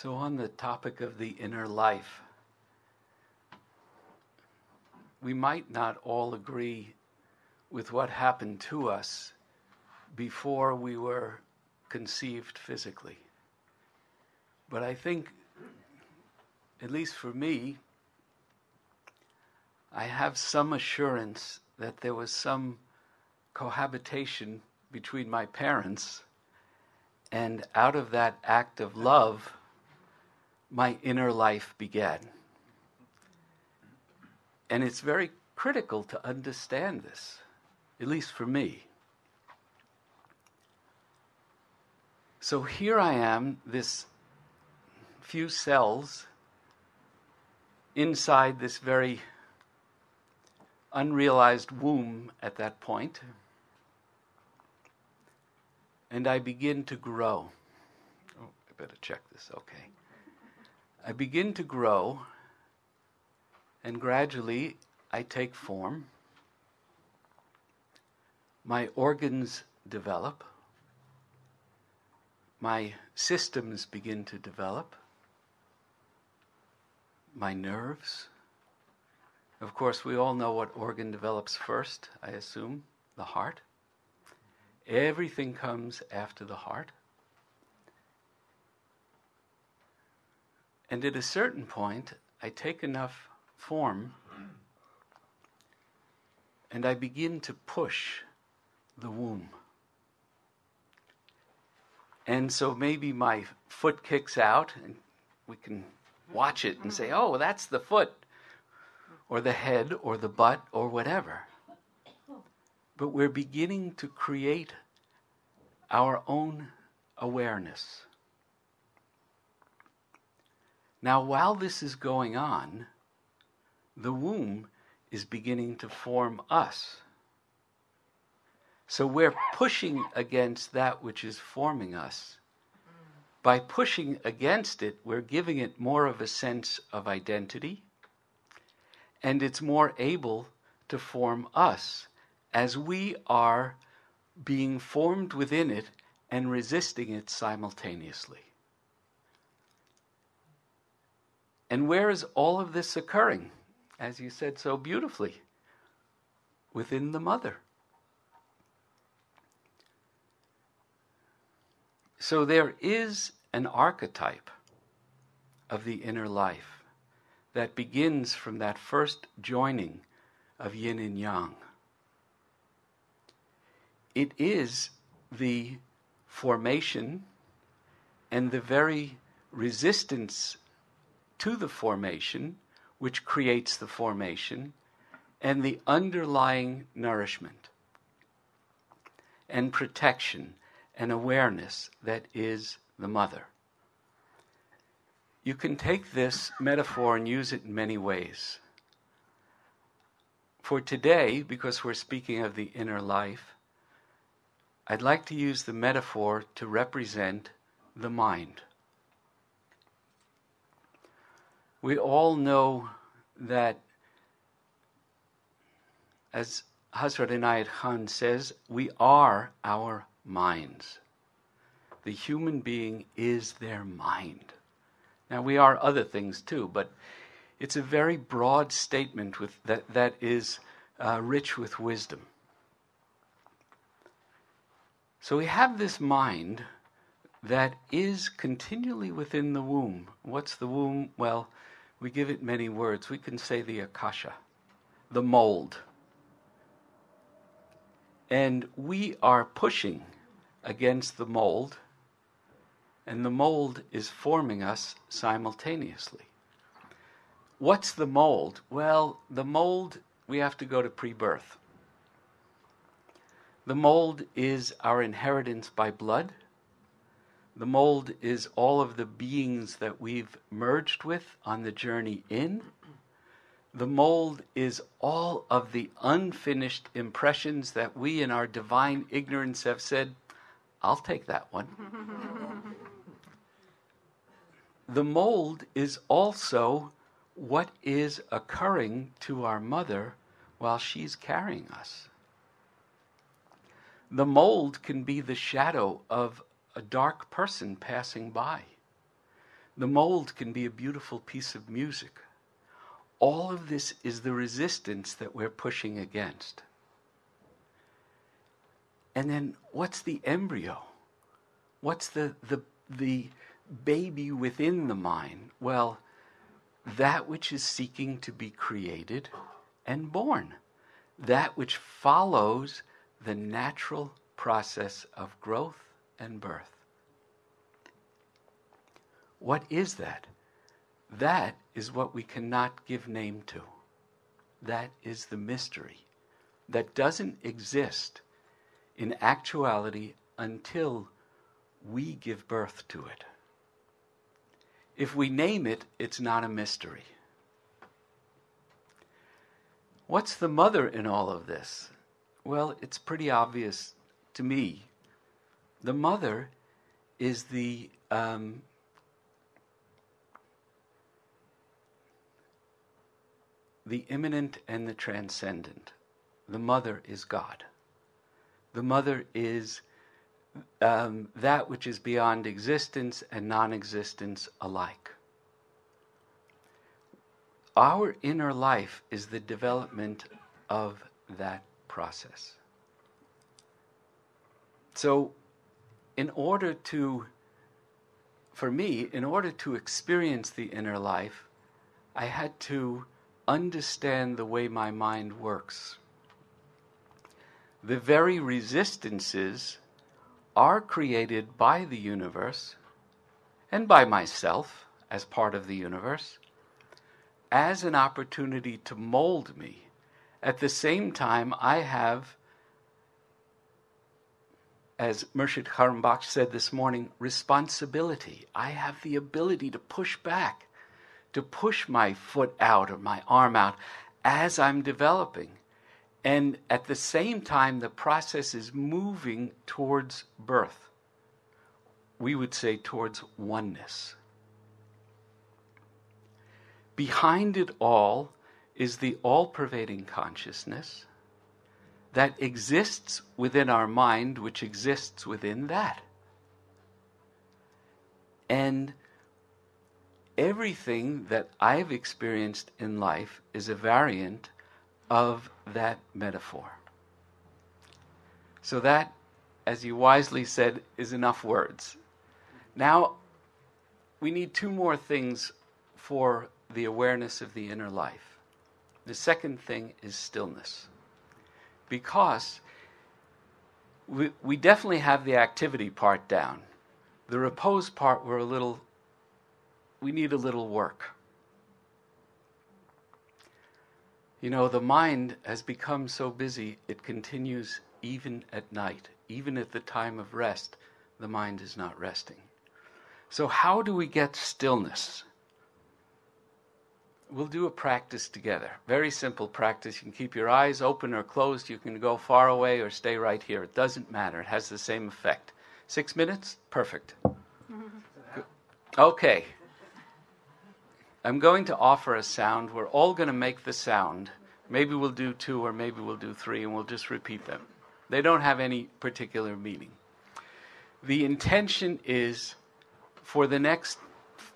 So, on the topic of the inner life, we might not all agree with what happened to us before we were conceived physically. But I think, at least for me, I have some assurance that there was some cohabitation between my parents, and out of that act of love, my inner life began. And it's very critical to understand this, at least for me. So here I am, this few cells inside this very unrealized womb at that point, and I begin to grow. Oh, I better check this, okay. I begin to grow, and gradually I take form. My organs develop. My systems begin to develop. My nerves. Of course, we all know what organ develops first, I assume the heart. Everything comes after the heart. And at a certain point, I take enough form and I begin to push the womb. And so maybe my foot kicks out, and we can watch it and say, oh, that's the foot, or the head, or the butt, or whatever. But we're beginning to create our own awareness. Now, while this is going on, the womb is beginning to form us. So we're pushing against that which is forming us. By pushing against it, we're giving it more of a sense of identity, and it's more able to form us as we are being formed within it and resisting it simultaneously. And where is all of this occurring? As you said so beautifully, within the mother. So there is an archetype of the inner life that begins from that first joining of yin and yang. It is the formation and the very resistance to the formation, which creates the formation, and the underlying nourishment and protection and awareness that is the mother. You can take this metaphor and use it in many ways. For today, because we're speaking of the inner life, I'd like to use the metaphor to represent the mind. We all know that, as Hazrat Inayat Khan says, we are our minds. The human being is their mind. Now, we are other things too, but it's a very broad statement with, that, that is uh, rich with wisdom. So we have this mind that is continually within the womb. What's the womb? Well, we give it many words. We can say the akasha, the mold. And we are pushing against the mold, and the mold is forming us simultaneously. What's the mold? Well, the mold, we have to go to pre birth. The mold is our inheritance by blood the mold is all of the beings that we've merged with on the journey in. The mold is all of the unfinished impressions that we, in our divine ignorance, have said, I'll take that one. the mold is also what is occurring to our mother while she's carrying us. The mold can be the shadow of a dark person passing by. The mold can be a beautiful piece of music. All of this is the resistance that we're pushing against. And then what's the embryo? What's the, the, the baby within the mind? Well, that which is seeking to be created and born, that which follows the natural process of growth and birth. What is that? That is what we cannot give name to. That is the mystery that doesn't exist in actuality until we give birth to it. If we name it, it's not a mystery. What's the mother in all of this? Well, it's pretty obvious to me. The mother is the um, the immanent and the transcendent. The mother is God. The mother is um, that which is beyond existence and non existence alike. Our inner life is the development of that process. So, in order to, for me, in order to experience the inner life, I had to understand the way my mind works. The very resistances are created by the universe and by myself as part of the universe as an opportunity to mold me. At the same time, I have, as Murshid Karimbakhsh said this morning, responsibility. I have the ability to push back, to push my foot out or my arm out as I'm developing. And at the same time, the process is moving towards birth. We would say towards oneness. Behind it all is the all pervading consciousness that exists within our mind, which exists within that. And everything that I've experienced in life is a variant of that metaphor. So, that, as you wisely said, is enough words. Now, we need two more things for the awareness of the inner life. The second thing is stillness. Because we, we definitely have the activity part down. The repose part, we're a little, we need a little work. You know, the mind has become so busy, it continues even at night. Even at the time of rest, the mind is not resting. So, how do we get stillness? We'll do a practice together. Very simple practice. You can keep your eyes open or closed. You can go far away or stay right here. It doesn't matter. It has the same effect. Six minutes? Perfect. Okay. I'm going to offer a sound. We're all going to make the sound. Maybe we'll do two or maybe we'll do three and we'll just repeat them. They don't have any particular meaning. The intention is for the next,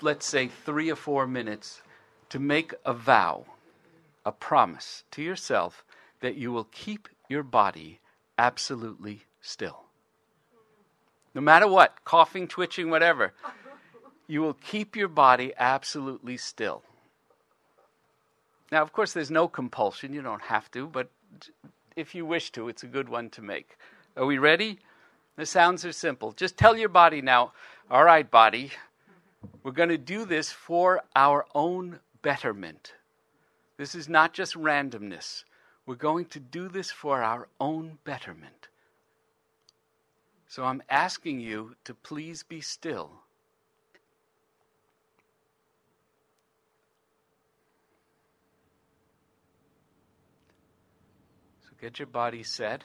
let's say, three or four minutes to make a vow, a promise to yourself that you will keep your body absolutely still. No matter what, coughing, twitching, whatever you will keep your body absolutely still. Now, of course, there's no compulsion. You don't have to, but if you wish to, it's a good one to make. Are we ready? The sounds are simple. Just tell your body now, all right, body, we're going to do this for our own betterment. This is not just randomness. We're going to do this for our own betterment. So I'm asking you to please be still So Get your body set.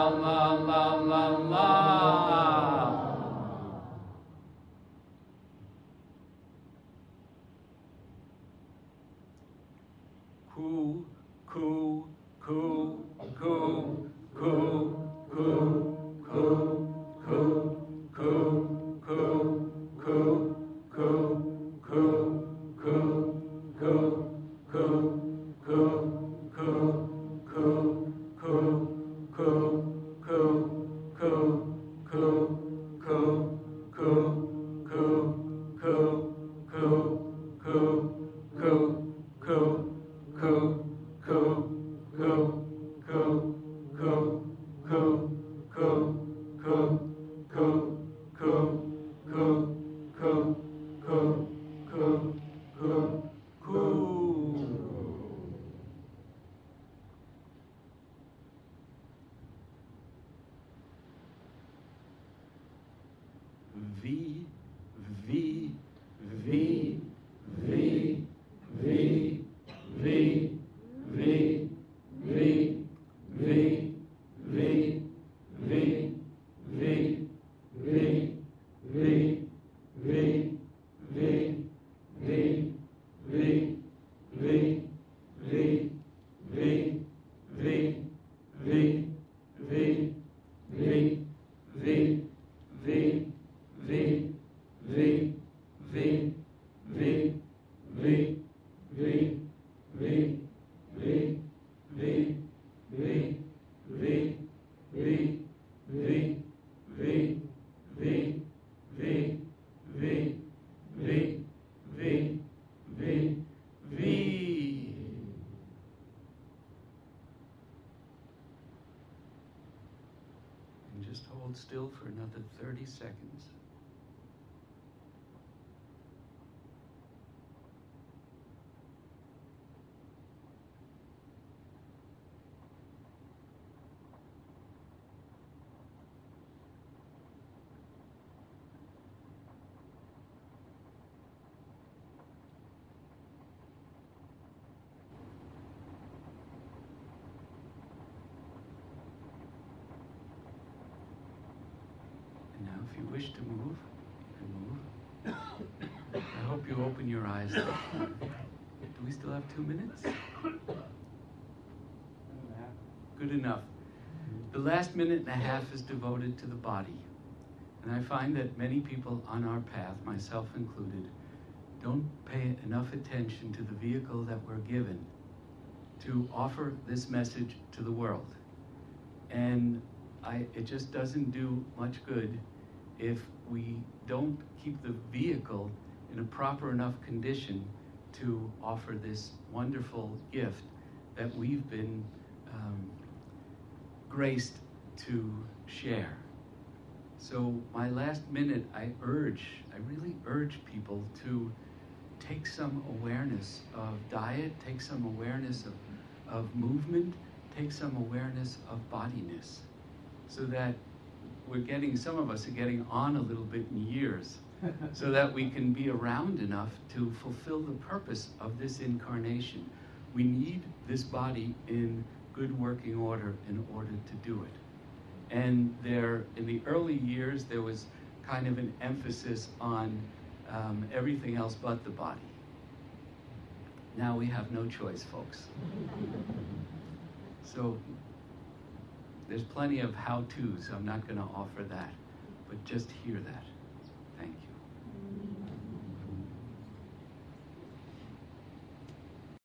still for another 30 seconds. And now, if you wish to move, move. I hope you open your eyes. Do we still have two minutes? Good enough. The last minute and a half is devoted to the body. And I find that many people on our path, myself included, don't pay enough attention to the vehicle that we're given to offer this message to the world. And I, it just doesn't do much good if we don't keep the vehicle in a proper enough condition to offer this wonderful gift that we've been um, graced to share. So, my last minute, I urge, I really urge people to take some awareness of diet, take some awareness of, of movement, take some awareness of bodiness, so that we're getting, some of us are getting on a little bit in years, so that we can be around enough to fulfill the purpose of this incarnation. We need this body in good working order in order to do it. And there, in the early years, there was kind of an emphasis on um, everything else but the body. Now we have no choice, folks. So there's plenty of how to's. I'm not going to offer that, but just hear that.